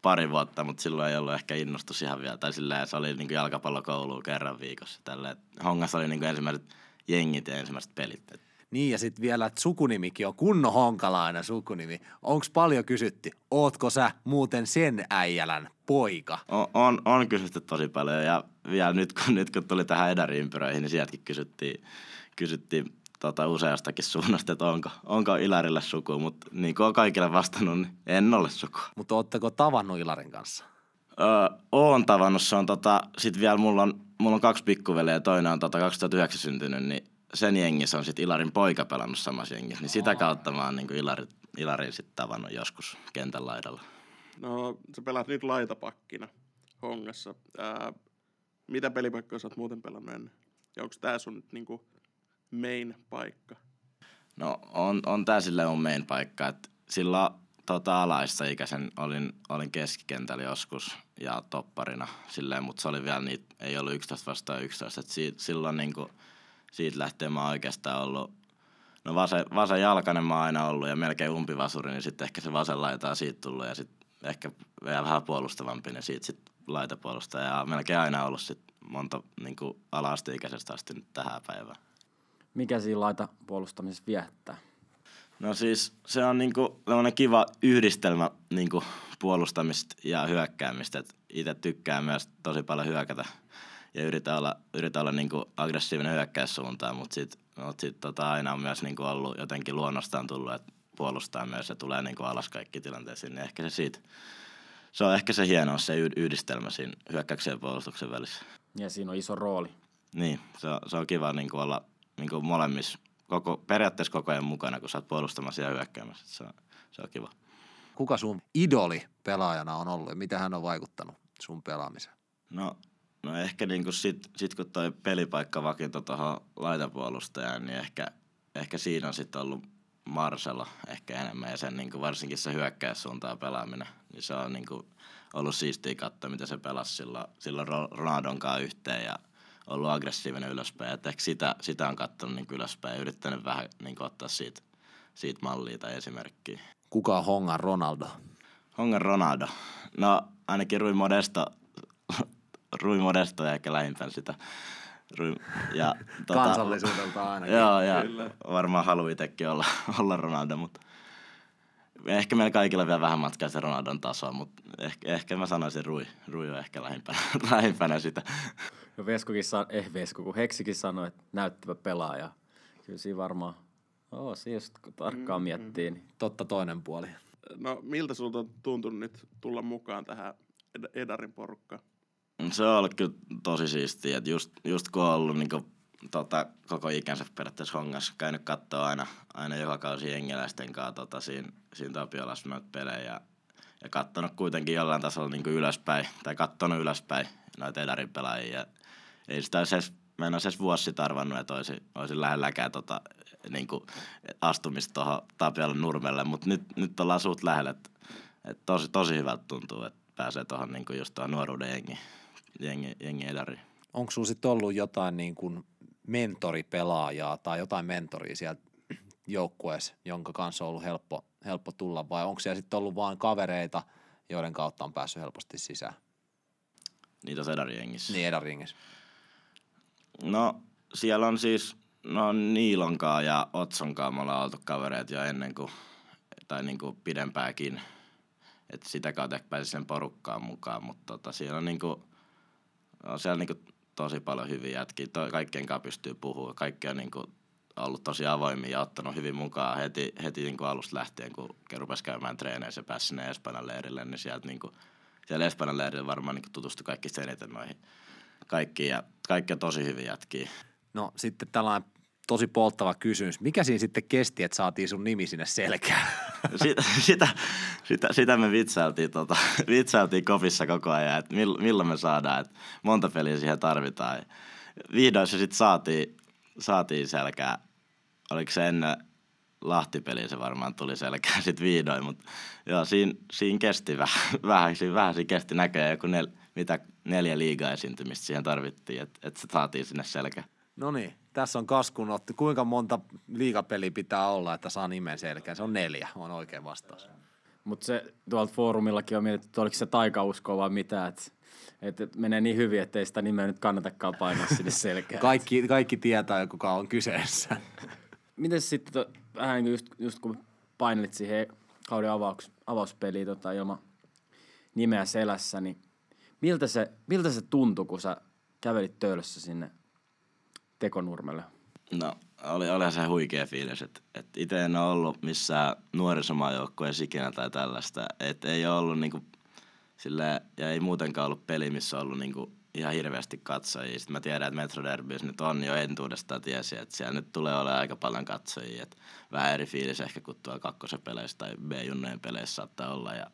pari vuotta, mutta silloin ei ollut ehkä innostus ihan vielä. Tai silleen, se oli niin jalkapallokoulu kerran viikossa. Tälle. Hongassa oli niin ensimmäiset jengit ja ensimmäiset pelit. Niin ja sitten vielä, että sukunimikin on kunnon honkalainen sukunimi. Onko paljon kysytty, ootko sä muuten sen äijälän poika? On, on, on kysytty tosi paljon ja vielä nyt kun, nyt kun tuli tähän edäriimpyröihin, niin sieltäkin kysyttiin, kysyttiin tota useastakin suunnasta, että onko, onko Ilarille suku, mutta niin kuin on kaikille vastannut, niin en ole suku. Mutta ootteko tavannut Ilarin kanssa? Öö, oon tavannut, se on tota, sit vielä mulla on, mulla on kaksi pikkuveliä ja toinen on tota 2009 syntynyt, niin sen jengissä on sit Ilarin poika pelannut samassa jengissä, niin sitä kautta mä oon niinku Ilarin, Ilarin sit tavannut joskus kentän laidalla. No, sä pelaat nyt laitapakkina hongassa. Ää, mitä pelipaikkoja sä oot muuten pelannut ennen? Ja onko tää sun nyt niinku main paikka? No on, on tää silleen mun main paikka, että silloin tota, alaissa ikäisen olin, olin keskikentällä joskus ja topparina silleen, mutta se oli vielä niitä, ei ollut 11 vastaan 11, että siitä, silloin niinku, siitä lähtien mä oikeastaan ollut No vasen, vasen jalkainen mä oon aina ollut ja melkein umpivasuri, niin sitten ehkä se vasen laita on siitä tullut ja sitten ehkä vielä vähän puolustavampi, niin siitä sitten laitapuolustaja. Ja melkein aina ollut sit monta niin ala-asteikäisestä asti nyt tähän päivään. Mikä siinä laita puolustamisessa viehättää? No siis se on niinku kiva yhdistelmä niinku puolustamista ja hyökkäämistä. Et itse tykkään myös tosi paljon hyökätä ja yritän olla, yritän olla niinku aggressiivinen hyökkäyssuuntaan, mutta sit, mut sit tota aina on myös niinku ollut jotenkin luonnostaan tullut, että puolustaa myös ja tulee niinku alas kaikki tilanteisiin, niin ehkä se siitä, se on ehkä se hienous, se yh- yhdistelmä siinä hyökkäyksen ja puolustuksen välissä. Ja siinä on iso rooli. Niin, se on, se on kiva niinku olla niinku molemmissa, koko, periaatteessa koko ajan mukana, kun sä oot puolustamassa ja hyökkäämässä. Se on, se on kiva. Kuka sun idoli pelaajana on ollut ja miten hän on vaikuttanut sun pelaamiseen? No, no ehkä niinku sit, sit kun toi pelipaikka vakiintui tuohon laitapuolustajaan, niin ehkä, ehkä siinä on sitten ollut Marcelo ehkä enemmän ja sen niinku varsinkin se hyökkäyssuuntaan pelaaminen, niin se on niinku ollut siistiä katsoa, miten se pelasi silloin, silloin Ro- Ronaldon kanssa yhteen ja ollut aggressiivinen ylöspäin. Et ehkä sitä, sitä on katsonut niinku ylöspäin ja yrittänyt vähän niinku ottaa siitä, siitä mallia tai esimerkkiä. Kuka on Hongan Ronaldo? Hongan Ronaldo. No ainakin Rui Modesto [laughs] Rui Modesto ja ehkä lähimpään sitä. Rui, ja, tota, Kansallisuudelta ainakin. Joo, ja varmaan haluaa itsekin olla, [laughs] olla Ronaldo, mutta ehkä meillä kaikilla vielä vähän matkaa se Ronaldon tasoa, mutta ehkä, ehkä mä sanoisin Rui. Rui on ehkä lähimpänä, [laughs] lähimpänä sitä. No Veskukin, sa- eh Vesku, kun Heksikin sanoi, että näyttävä pelaaja. Kyllä siinä varmaan, oo, siinä just kun tarkkaan miettii, niin Totta toinen puoli. No miltä sulta on tuntunut nyt tulla mukaan tähän Ed- Edarin porukkaan? Se on ollut kyllä tosi siistiä, että just, just kun on ollut niin kuin, tota, koko ikänsä periaatteessa hongassa, käynyt katsoa aina, aina joka kausi jengiläisten kanssa tota, siinä, siinä Tapiolassa noita pelejä ja, ja katsonut kuitenkin jollain tasolla niin kuin ylöspäin, tai katsonut ylöspäin noita Edarin pelaajia. Ei sitä olisi edes, mä en olisi edes vuosi sitten arvannut, että olisin, olisin lähelläkään tota, niin kuin astumista tuohon Tapiolan nurmelle, mutta nyt, nyt ollaan suht lähellä, että, että tosi, tosi hyvältä tuntuu, että pääsee tuohon niin just tuohon nuoruuden jengi, jengi, jengi edariin. Onko sulla sitten ollut jotain niin kuin mentoripelaajaa tai jotain mentoria siellä joukkueessa, jonka kanssa on ollut helppo, helppo tulla vai onko siellä sitten ollut vain kavereita, joiden kautta on päässyt helposti sisään? Niitä on Sedarin jengissä. Niin Edaringissa. No siellä on siis, no Niilonkaa ja Otsonkaa me ollaan oltu kavereita jo ennen kuin, tai niin kuin pidempääkin. Että sitä kautta ehkä pääsi sen porukkaan mukaan, mutta tota, siellä on niin kuin, on siellä niin kuin tosi paljon hyviä jätkiä. Kaikkien kanssa pystyy puhumaan. Kaikki on niin kuin ollut tosi avoimia ja ottanut hyvin mukaan heti, heti niin kuin alusta lähtien, kun rupesi käymään treeneissä ja pääsi sinne Espanjan leirille, niin sieltä niin kuin, siellä Espanjan leirillä varmaan niin tutustui kaikki eniten noihin kaikkiin ja kaikki on tosi hyviä jätkiä. No sitten tällainen tosi polttava kysymys. Mikä siinä sitten kesti, että saatiin sun nimi sinne selkään? [laughs] sitä, sitä, sitä, sitä me vitsailtiin, tota, [laughs] vitsailtiin kopissa koko ajan, että mill, milloin me saadaan, että monta peliä siihen tarvitaan. Vihdoin se sitten saatiin, saatiin selkää. Oliko se ennen Lahtipeliä se varmaan tuli selkää sitten vihdoin, mutta joo, siinä, siinä kesti [laughs] vähän, vähän, siinä, vähän siinä kesti näköjään joku nel, mitä neljä liigaa esiintymistä siihen tarvittiin, että et se saatiin sinne selkään. No niin, tässä on Kaskun otti. Kuinka monta liigapeliä pitää olla, että saa nimen selkään? Se on neljä, on oikein vastaus. Mutta se tuolta foorumillakin on mietitty, että oliko se taikausko vai mitä, että et menee niin hyvin, että ei sitä nimeä nyt kannatakaan painaa sinne [laughs] selkään. Kaikki, kaikki tietää, kuka on kyseessä. [laughs] Miten sitten, to, vähän just, just kun painelit siihen kauden avauks, avauspeliin tota, ilman nimeä selässä, niin miltä se, miltä se tuntui, kun sä kävelit töölössä sinne tekonurmelle? No, oli, olihan se huikea fiilis, että et itse en ole ollut missään nuorisomaajoukkueessa ikinä tai tällaista. Että ei ole ollut niinku, sille, ja ei muutenkaan ollut peli, missä on ollut niinku ihan hirveästi katsojia. Sitten mä tiedän, että Metro Derbys nyt on jo entuudestaan tiesi, että siellä nyt tulee olemaan aika paljon katsojia. Et vähän eri fiilis ehkä kuin tuolla kakkosen peleissä tai B-junnojen peleissä saattaa olla. Ja,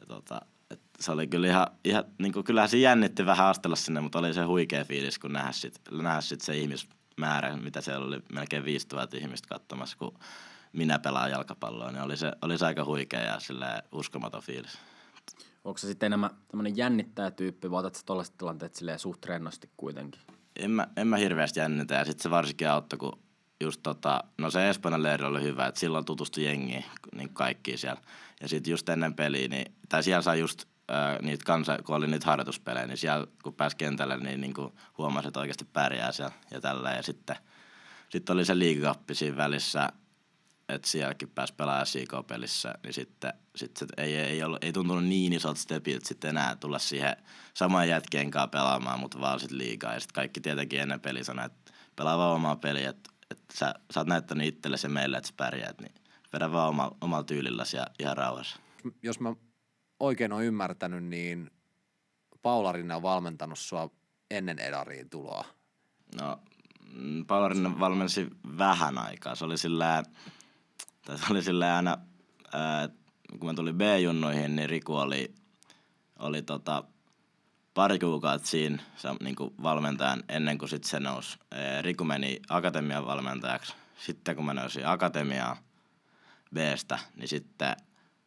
ja tota, et se oli kyllä ihan, ihan niin kuin, kyllähän se jännitti vähän astella sinne, mutta oli se huikea fiilis, kun nähdä sit, nähdä sit se ihmismäärä, mitä siellä oli melkein 5000 ihmistä katsomassa, kun minä pelaan jalkapalloa, niin oli se, oli se aika huikea ja uskomaton fiilis. Onko se sitten enemmän tämmöinen jännittäjätyyppi, vai otat sä tollaiset tilanteet silleen suht rennosti kuitenkin? En mä, en mä hirveästi jännitä ja sitten se varsinkin auttoi, kun just tota, no se Espanjan leiri oli hyvä, että silloin tutustui jengiin, niin kaikki siellä. Ja sitten just ennen peliä, niin, tai siellä sai just niitä kansa, kun oli niitä harjoituspelejä, niin siellä kun pääsi kentälle, niin, niin kuin huomasi, että oikeasti pärjää siellä ja tällä. Ja sitten, sitten oli se liigakappi siinä välissä, että sielläkin pääsi pelaamaan SIK-pelissä, niin sitten, sitten ei, ei, ollut, ei tuntunut niin isot stepit sitten enää tulla siihen saman jätkien kanssa pelaamaan, mutta vaan sitten liikaa. Ja sitten kaikki tietenkin ennen peliä sanoi, että pelaa vaan omaa peliä, että, että sä, sä oot näyttänyt itsellesi ja meille, että sä pärjäät, niin vedä vaan omalla, omalla tyylilläsi ja ihan rauhassa. Jos mä oikein olen ymmärtänyt, niin Paula Rinne on valmentanut sua ennen Edariin tuloa. No, mm, Paula Rinne valmensi vähän aikaa. Se oli sillä, tai se oli sillä aina, ää, kun mä tulin B-junnoihin, niin Riku oli, oli tota, pari kuukautta siinä niin kuin valmentajan ennen kuin sitten se nousi. Riku meni akatemian valmentajaksi. Sitten kun mä nousin akatemiaan Bstä, niin sitten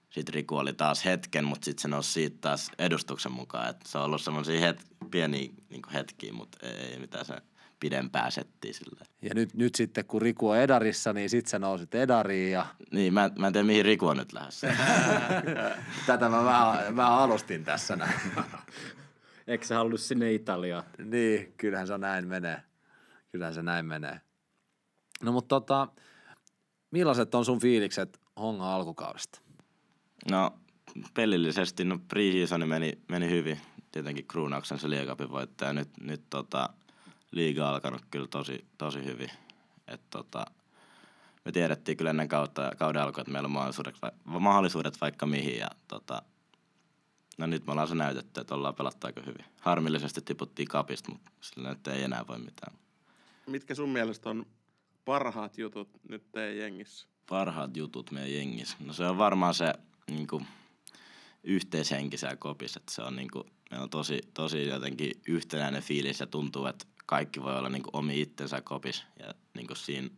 sit Riku oli taas hetken, mutta sitten se nousi siitä taas edustuksen mukaan. Et se on ollut semmoisia het- pieniä niin hetkiä, mutta ei mitään se pidempää settiä sille. Ja nyt, nyt sitten kun Riku on Edarissa, niin sitten sä nousit Edariin ja Niin, mä, mä en tiedä mihin Riku on nyt lähdössä. [laughs] tätä mä vähän, vähän alustin tässä näin. [laughs] Eikö sä halunnut sinne Italiaan? Niin, kyllähän se näin menee. Kyllähän se näin menee. No mutta tota, millaiset on sun fiilikset Honga alkukaudesta? No pelillisesti, no pre meni, meni hyvin. Tietenkin kruunauksen se liigapin voittaja. Nyt, nyt tota, liiga alkanut kyllä tosi, tosi hyvin. Et tota, me tiedettiin kyllä ennen kautta, kauden alkua, että meillä on mahdollisuudet, va- mahdollisuudet vaikka mihin. Ja tota, no nyt me ollaan se näytetty, että ollaan pelattu aika hyvin. Harmillisesti tiputtiin kapista, mutta sillä nyt ei enää voi mitään. Mitkä sun mielestä on parhaat jutut nyt teidän jengissä? parhaat jutut meidän jengissä? No se on varmaan se niin kuin, yhteishenki siellä kopissa, että se on niin kuin, meillä on tosi, tosi jotenkin yhtenäinen fiilis ja tuntuu, että kaikki voi olla niin kuin, omi itsensä kopis ja niin kuin siinä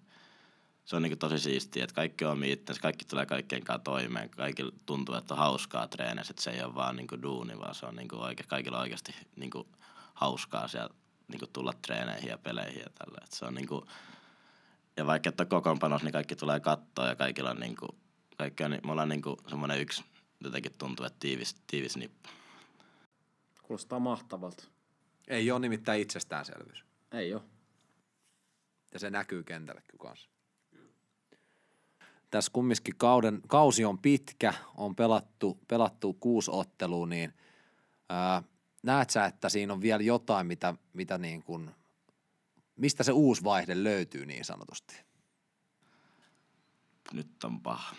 se on niin kuin, tosi siistiä, että kaikki on omi itsensä, kaikki tulee kaikkien kanssa toimeen, kaikilla tuntuu, että on hauskaa treenissä, että se ei ole vaan niin kuin, duuni, vaan se on niin kuin, oike, kaikilla oikeasti niin kuin, hauskaa siellä niin kuin, tulla treeneihin ja peleihin ja tällä. Että se on niin kuin, ja vaikka että kokoonpanos, niin kaikki tulee kattoa ja kaikilla on niinku, kaikki on, me ollaan niinku semmoinen yksi, jotenkin tuntuu, että tiivis, tiivis nippu. Kuulostaa mahtavalta. Ei ole nimittäin itsestäänselvyys. Ei oo. Ja se näkyy kentällä kyllä kanssa. Tässä kumminkin kauden, kausi on pitkä, on pelattu, pelattu kuusi ottelua, niin ää, näet sä, että siinä on vielä jotain, mitä, mitä niin kuin, mistä se uusi vaihde löytyy niin sanotusti? Nyt on paha.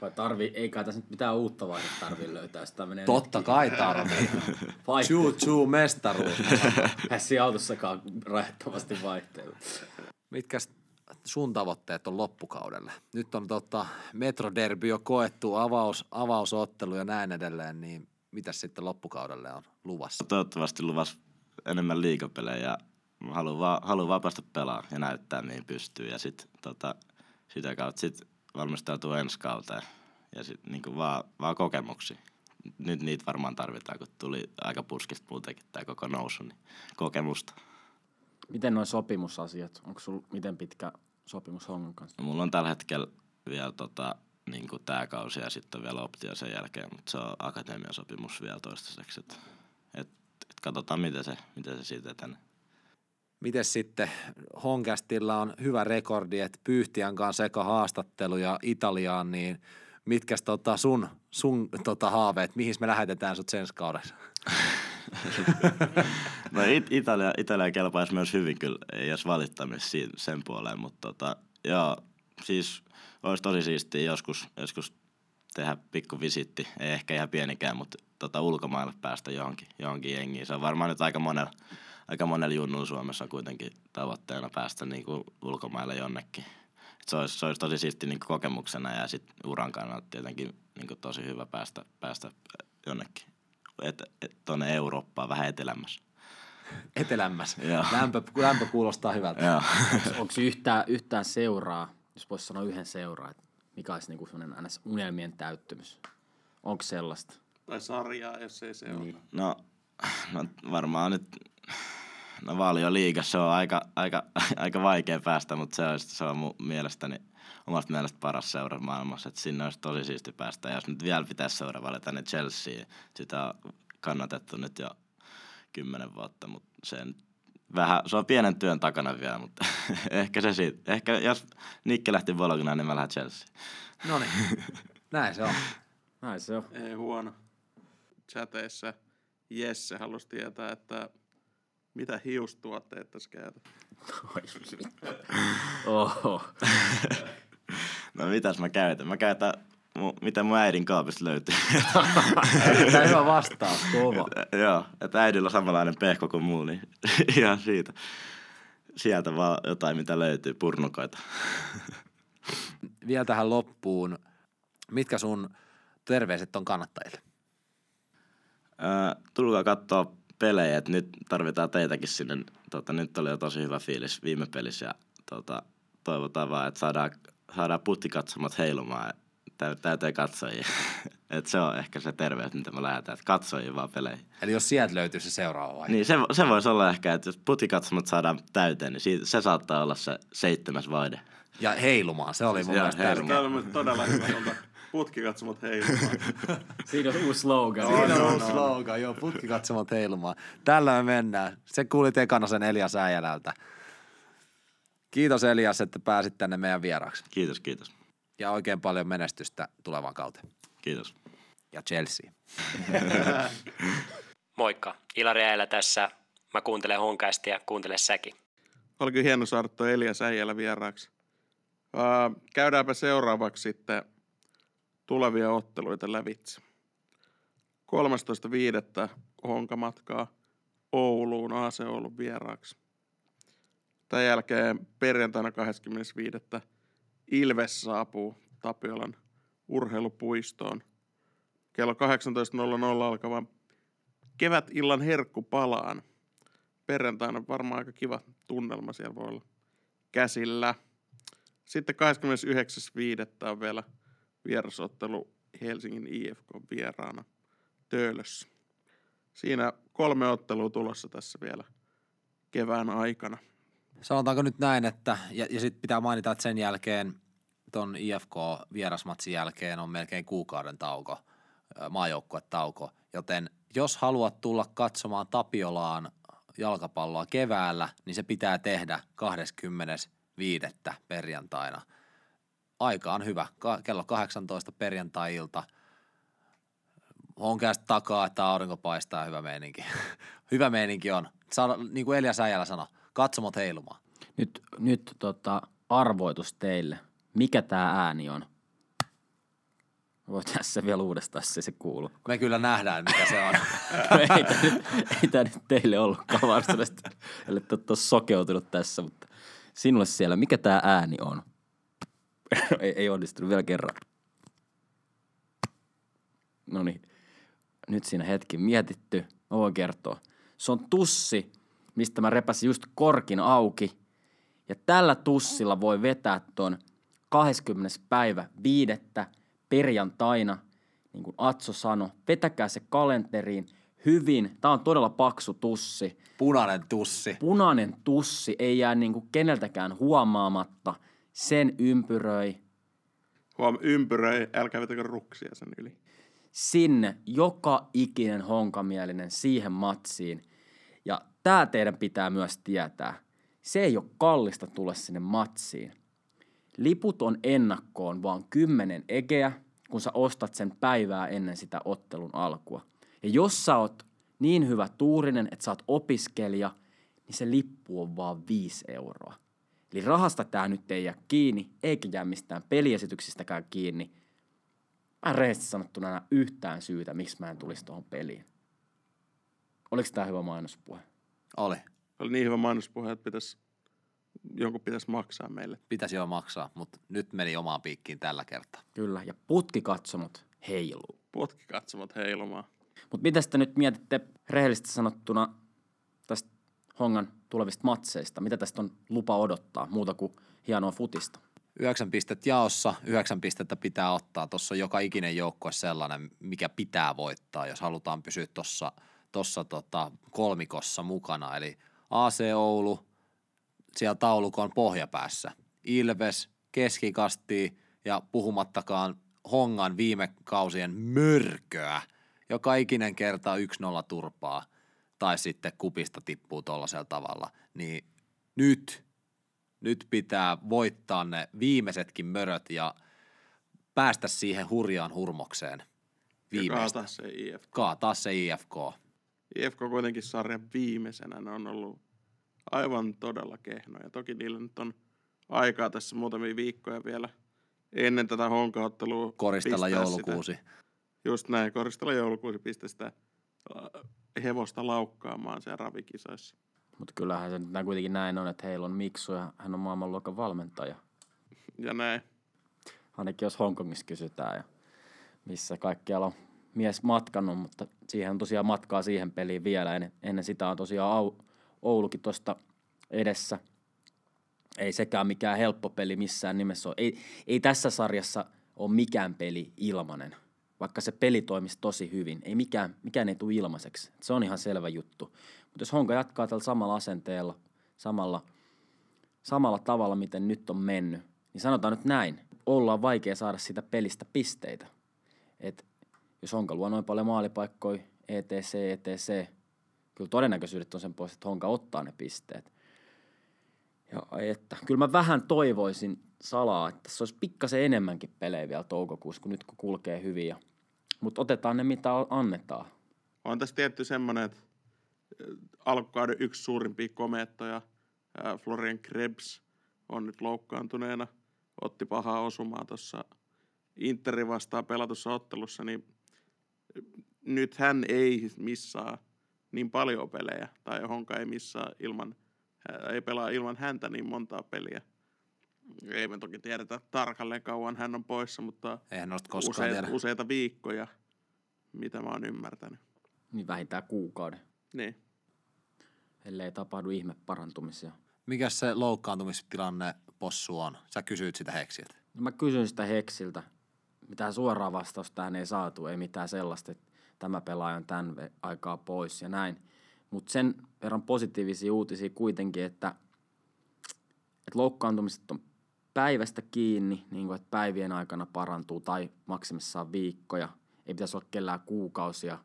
Vai tarvii, ei kai tässä nyt mitään uutta vaihdetta tarvii löytää, sitä menee Totta kai tarvii. [laughs] Choo choo mestaruus. [laughs] Hässi autossakaan rajoittomasti vaihteella. Mitkä sun tavoitteet on loppukaudelle? Nyt on tota, Metroderby jo koettu avaus, avausottelu ja näin edelleen, niin mitä sitten loppukaudelle on luvassa? Toivottavasti luvas enemmän liikapelejä ja haluan vaan, haluan vaan päästä pelaamaan ja näyttää mihin pystyy ja sit, tota, sitä kautta sit valmistautuu ensi kauteen ja sit niinku vaan, vaan kokemuksia. Nyt niitä varmaan tarvitaan, kun tuli aika puskista muutenkin tämä koko nousu, niin kokemusta. Miten noin sopimusasiat? Onko sulla miten pitkä sopimus Hongan kanssa? No, mulla on tällä hetkellä vielä tota, niin tämä kausi ja sitten vielä optio sen jälkeen, mutta se on akatemian sopimus vielä toistaiseksi. Et, et, et katsotaan, miten se, miten se siitä etenee. Miten sitten Honkastilla on hyvä rekordi, että Pyyhtiän kanssa eka haastattelu ja Italiaan, niin mitkäs tota sun, sun tota haaveet, mihin me lähetetään sut sen kaudessa? [laughs] No It- Italia, Italia kelpaisi myös hyvin kyllä, ei edes valittamista siinä, sen puoleen, mutta tota, joo, siis olisi tosi siistiä joskus, joskus tehdä pikku visitti, ei ehkä ihan pienikään, mutta tota, ulkomaille päästä johonkin, johonkin jengiin. Se on varmaan nyt aika monella, aika monella junnulla Suomessa kuitenkin tavoitteena päästä niin kuin ulkomaille jonnekin. Et se, olisi, se olisi tosi siisti niin kokemuksena ja sitten uran kannalta tietenkin niin kuin tosi hyvä päästä, päästä jonnekin et, et, tuonne Eurooppaan vähän etelämässä. [laughs] Etelämmäs. Joo. Lämpö, lämpö kuulostaa hyvältä. Onko yhtään, yhtään seuraa, jos voisi sanoa yhden seuraa, että mikä olisi niinku sellainen ns. unelmien täyttymys? Onko sellaista? Tai sarjaa, jos ei se niin. ole. No, no varmaan nyt, no Valio liigassa se on aika, aika, [laughs] aika vaikea päästä, mutta se, olisi, se on mun mielestäni omasta mielestä paras seura maailmassa, että sinne olisi tosi siisti päästä. Ja jos nyt vielä pitäisi seura valita, niin Chelsea, sitä on kannatettu nyt jo kymmenen vuotta, mutta se, vähän, se on pienen työn takana vielä, mutta [laughs] ehkä se siitä. Ehkä jos Nikke lähti Bologna, niin mä lähden Chelsea. No niin, näin se on. Näin se on. Ei huono. Chateissa Jesse halusi tietää, että mitä hiustuotteet tässä käytät. Oho. [laughs] No mitäs mä käytän? Mä käytän, mu- mitä mun äidin kaapista löytyy. [laughs] Erittäin hyvä vastaus, kova. Joo, että äidillä on samanlainen pehko kuin mulla, niin [laughs] ihan siitä. Sieltä vaan jotain, mitä löytyy, purnukoita. Vielä tähän loppuun, mitkä sun terveiset on kannattajille? Ää, tulkaa katsoa pelejä, että nyt tarvitaan teitäkin sinne. Tota, nyt oli jo tosi hyvä fiilis viime pelissä ja tota, toivotaan vaan, että saadaan, saadaan puttikatsomat heilumaan. Täy, täytyy katsojia. [laughs] Et se on ehkä se terveys, mitä me lähdetään, että katsojia vaan peleihin. Eli jos sieltä löytyy se seuraava vaihe. Niin se, se voisi olla ehkä, että jos putikatsomot saadaan täyteen, niin siitä, se saattaa olla se seitsemäs vaihde. Ja heilumaan, se oli mun Joo, mielestä heilumaan. tärkeä. On mun todella hyvä. Putkikatsomot heilumaan. [laughs] Siinä on uusi slogan. Siinä on uusi slogan, joo, putkikatsomot heilumaan. Tällä me mennään. Se kuulit ekana sen Elias Äijälältä. Kiitos Elias, että pääsit tänne meidän vieraaksi. Kiitos, kiitos. Ja oikein paljon menestystä tulevaan kauteen. Kiitos. Ja Chelsea. [laughs] Moikka, Ilari Äijälä tässä. Mä kuuntelen honkaista ja kuuntele säkin. Oli kyllä hieno saada tuo Elias Äijälä vieraaksi. Uh, käydäänpä seuraavaksi sitten tulevia otteluita lävitse. 13.5. Honka matkaa Ouluun, AC Oulun vieraaksi. Tämän jälkeen perjantaina 25. Ilves saapuu Tapiolan urheilupuistoon. Kello 18.00 alkavan kevätillan herkku palaan. Perjantaina varmaan aika kiva tunnelma siellä voi olla käsillä. Sitten 29.5. on vielä vierasottelu Helsingin IFK vieraana Töölössä. Siinä kolme ottelua tulossa tässä vielä kevään aikana. Sanotaanko nyt näin, että, ja, ja sitten pitää mainita, että sen jälkeen, ton IFK-vierasmatsin jälkeen on melkein kuukauden tauko, maajoukkuetauko, joten jos haluat tulla katsomaan Tapiolaan jalkapalloa keväällä, niin se pitää tehdä 25. perjantaina. Aika on hyvä, kello 18 perjantai-ilta. On takaa, että aurinko paistaa ja hyvä meininki. [laughs] hyvä meininki on. Saada, niin kuin Elias Äijälä sanoi, katsomot heilumaan. Nyt, nyt tota, arvoitus teille. Mikä tämä ääni on? Voit tässä vielä uudestaan, se se kuuluu. [laughs] Me kyllä nähdään, mikä se on. [laughs] No ei tämä nyt, ei nyt teille ollutkaan varsinaisesti, ellei ole sokeutunut tässä, mutta sinulle siellä, mikä tämä ääni on? [laughs] ei, ei onnistunut vielä kerran. No niin, nyt siinä hetki mietitty. Mä voin kertoa. Se on tussi, mistä mä repäsin just korkin auki. Ja tällä tussilla voi vetää ton 20. päivä viidettä perjantaina, niin kuin Atso sanoi. Vetäkää se kalenteriin hyvin. Tämä on todella paksu tussi. Punainen tussi. Punainen tussi ei jää niin kuin keneltäkään huomaamatta. Sen ympyröi Huom, ympyröi, älkää vetäkö ruksia sen yli. sinne joka ikinen honkamielinen siihen matsiin. Ja tämä teidän pitää myös tietää. Se ei ole kallista tulla sinne matsiin. Liput on ennakkoon vaan 10 egeä, kun sä ostat sen päivää ennen sitä ottelun alkua. Ja jos sä oot niin hyvä tuurinen, että sä oot opiskelija, niin se lippu on vaan 5 euroa. Eli rahasta tää nyt ei jää kiinni, eikä jää mistään peliesityksistäkään kiinni. Mä en rehellisesti sanottuna näe yhtään syytä, miksi mä en tulisi tuohon peliin. Oliko tää hyvä mainospuhe? Oli. Oli niin hyvä mainospuhe, että pitäisi, jonkun pitäisi maksaa meille. Pitäisi jo maksaa, mutta nyt meni omaan piikkiin tällä kertaa. Kyllä, ja putkikatsomot heiluu. Potkikatsomot heilumaan. Mutta mitä te nyt mietitte rehellisesti sanottuna tästä Hongan tulevista matseista? Mitä tästä on lupa odottaa muuta kuin hienoa futista? Yhdeksän pistettä jaossa, yhdeksän pistettä pitää ottaa. Tuossa on joka ikinen joukkue sellainen, mikä pitää voittaa, jos halutaan pysyä tuossa tossa tota kolmikossa mukana. Eli AC Oulu siellä taulukon pohjapäässä. Ilves, keskikasti ja puhumattakaan Hongan viime kausien mörköä. Joka ikinen kerta 1-0 turpaa tai sitten kupista tippuu tuollaisella tavalla. Niin nyt nyt pitää voittaa ne viimeisetkin möröt ja päästä siihen hurjaan hurmokseen viimeistä. kaataa se IFK. Kaataa se IFK. IFK kuitenkin sarjan viimeisenä, ne on ollut aivan todella kehnoja. Toki niillä nyt on aikaa tässä muutamia viikkoja vielä ennen tätä honkaottelua. Koristella joulukuusi. Sitä, just näin, koristella joulukuusi pistää sitä hevosta laukkaamaan siellä ravikisoissa. Mutta kyllähän se nyt kuitenkin näin on, että heillä on Miksu ja hän on maailmanluokan valmentaja. Ja näin. Ainakin jos Hongkongissa kysytään ja missä kaikkialla on mies matkannut, mutta siihen on tosiaan matkaa siihen peliin vielä. Ennen, ennen sitä on tosiaan Au, Oulukin tuosta edessä. Ei sekään mikään helppo peli missään nimessä ole. Ei, ei tässä sarjassa ole mikään peli ilmanen, vaikka se peli toimisi tosi hyvin. Ei mikään, mikään ei tule ilmaiseksi. Se on ihan selvä juttu. Mutta jos Honka jatkaa tällä samalla asenteella, samalla, samalla tavalla, miten nyt on mennyt, niin sanotaan nyt näin. ollaan vaikea saada sitä pelistä pisteitä. Et jos Honka luo noin paljon maalipaikkoja, etc, etc, kyllä todennäköisyydet on sen pois, että Honka ottaa ne pisteet. Ja että, kyllä mä vähän toivoisin salaa, että se olisi pikkasen enemmänkin pelejä vielä toukokuussa, kun nyt kun kulkee hyvin. Ja, mutta otetaan ne, mitä annetaan. On tässä tietty semmoinen, että äh, alkukauden yksi suurimpia komeettoja, ää, Florian Krebs, on nyt loukkaantuneena. Otti pahaa osumaa tuossa Interi vastaan pelatussa ottelussa, niin nyt hän ei missaa niin paljon pelejä, tai Honka ei missaa ilman, ei pelaa ilman häntä niin montaa peliä. Ei me toki tiedetä tarkalleen kauan hän on poissa, mutta Eihän koskaan useita, tiedä. useita viikkoja, mitä mä oon ymmärtänyt. Niin vähintään kuukauden, Niin. ellei tapahdu ihme parantumisia. Mikä se loukkaantumistilanne possu on? Sä kysyit sitä Heksiltä. No mä kysyin sitä Heksiltä. Mitään suoraa vastausta tähän ei saatu, ei mitään sellaista, että tämä pelaaja on tämän aikaa pois ja näin. Mutta sen verran positiivisia uutisia kuitenkin, että, että loukkaantumiset on päivästä kiinni, niin kuin, että päivien aikana parantuu tai maksimissaan viikkoja. Ei pitäisi olla kellään kuukausia.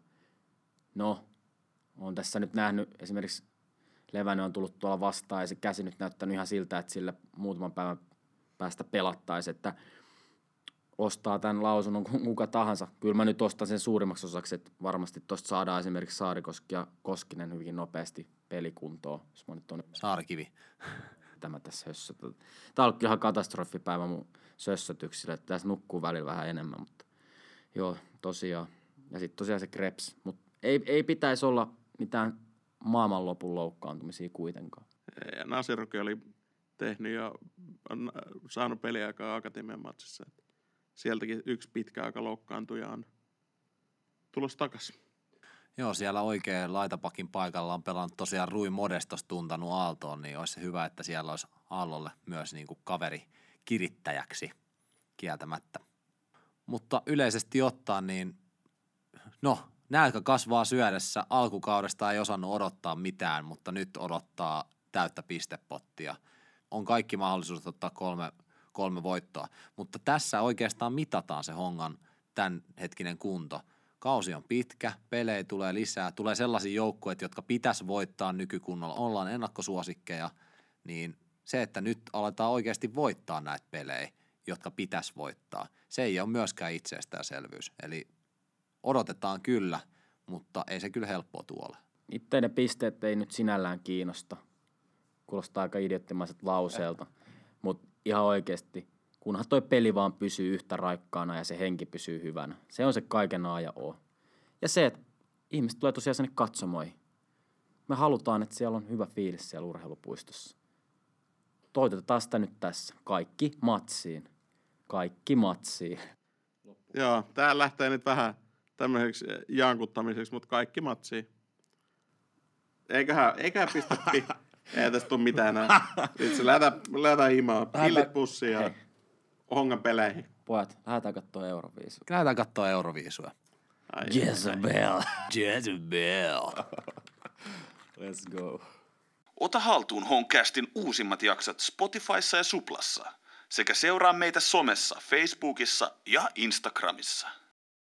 No, on tässä nyt nähnyt esimerkiksi Levänen on tullut tuolla vastaan ja se käsi nyt näyttänyt ihan siltä, että sille muutaman päivän päästä pelattaisi, että ostaa tämän lausunnon ku- kuka tahansa. Kyllä mä nyt ostan sen suurimmaksi osaksi, että varmasti tuosta saadaan esimerkiksi Saarikoski ja Koskinen hyvinkin nopeasti pelikuntoon, jos mä nyt on Saarikivi. Tämä tässä hössötä. Tämä on ihan katastrofipäivä mun sössötyksille, että tässä nukkuu välillä vähän enemmän, mutta joo, tosiaan. Ja sitten tosiaan se Krebs, mutta ei, ei pitäisi olla mitään maailmanlopun loukkaantumisia kuitenkaan. Ja Nasirukin oli tehnyt jo, on äh, saanut peliaikaa Akatemian matsissa. Sieltäkin yksi pitkä aika loukkaantuja on tulossa takaisin. Joo, siellä oikein laitapakin paikalla on pelannut tosiaan Rui Modestos tuntanut Aaltoon, niin olisi hyvä, että siellä olisi Aallolle myös niin kuin kaveri kirittäjäksi kieltämättä. Mutta yleisesti ottaen, niin no, nälkä kasvaa syödessä. Alkukaudesta ei osannut odottaa mitään, mutta nyt odottaa täyttä pistepottia. On kaikki mahdollisuudet ottaa kolme, kolme voittoa, mutta tässä oikeastaan mitataan se Hongan tämänhetkinen kunto. Kausi on pitkä, pelejä tulee lisää, tulee sellaisia joukkueita, jotka pitäisi voittaa nykykunnolla, ollaan ennakkosuosikkeja, niin se, että nyt aletaan oikeasti voittaa näitä pelejä, jotka pitäisi voittaa, se ei ole myöskään itsestäänselvyys. Eli odotetaan kyllä, mutta ei se kyllä helppoa tuolle. Itse ne pisteet ei nyt sinällään kiinnosta. Kuulostaa aika idioottimaiset lauseelta. Mutta ihan oikeasti, kunhan toi peli vaan pysyy yhtä raikkaana ja se henki pysyy hyvänä. Se on se kaiken A ja O. Ja se, että ihmiset tulee tosiaan sinne katsomoihin. Me halutaan, että siellä on hyvä fiilis siellä urheilupuistossa. Toitotetaan sitä nyt tässä. Kaikki matsiin. Kaikki matsiin. Joo, tää lähtee nyt vähän tämmöiseksi jankuttamiseksi, mutta kaikki matsiin. Eiköhän, eiköhän pistä pi. [laughs] Ei tästä tule mitään enää. Itse lähdä, lähdä himaa. Pillit pussiin ja Hei. Hongan peleihin. Pojat, lähdetään katsoa Euroviisua. Lähdetään katsoa Euroviisuja. Ai, Jezebel. Jezebel. [laughs] Let's go. Ota haltuun Honcastin uusimmat jaksot Spotifyssa ja Suplassa sekä seuraa meitä somessa, Facebookissa ja Instagramissa.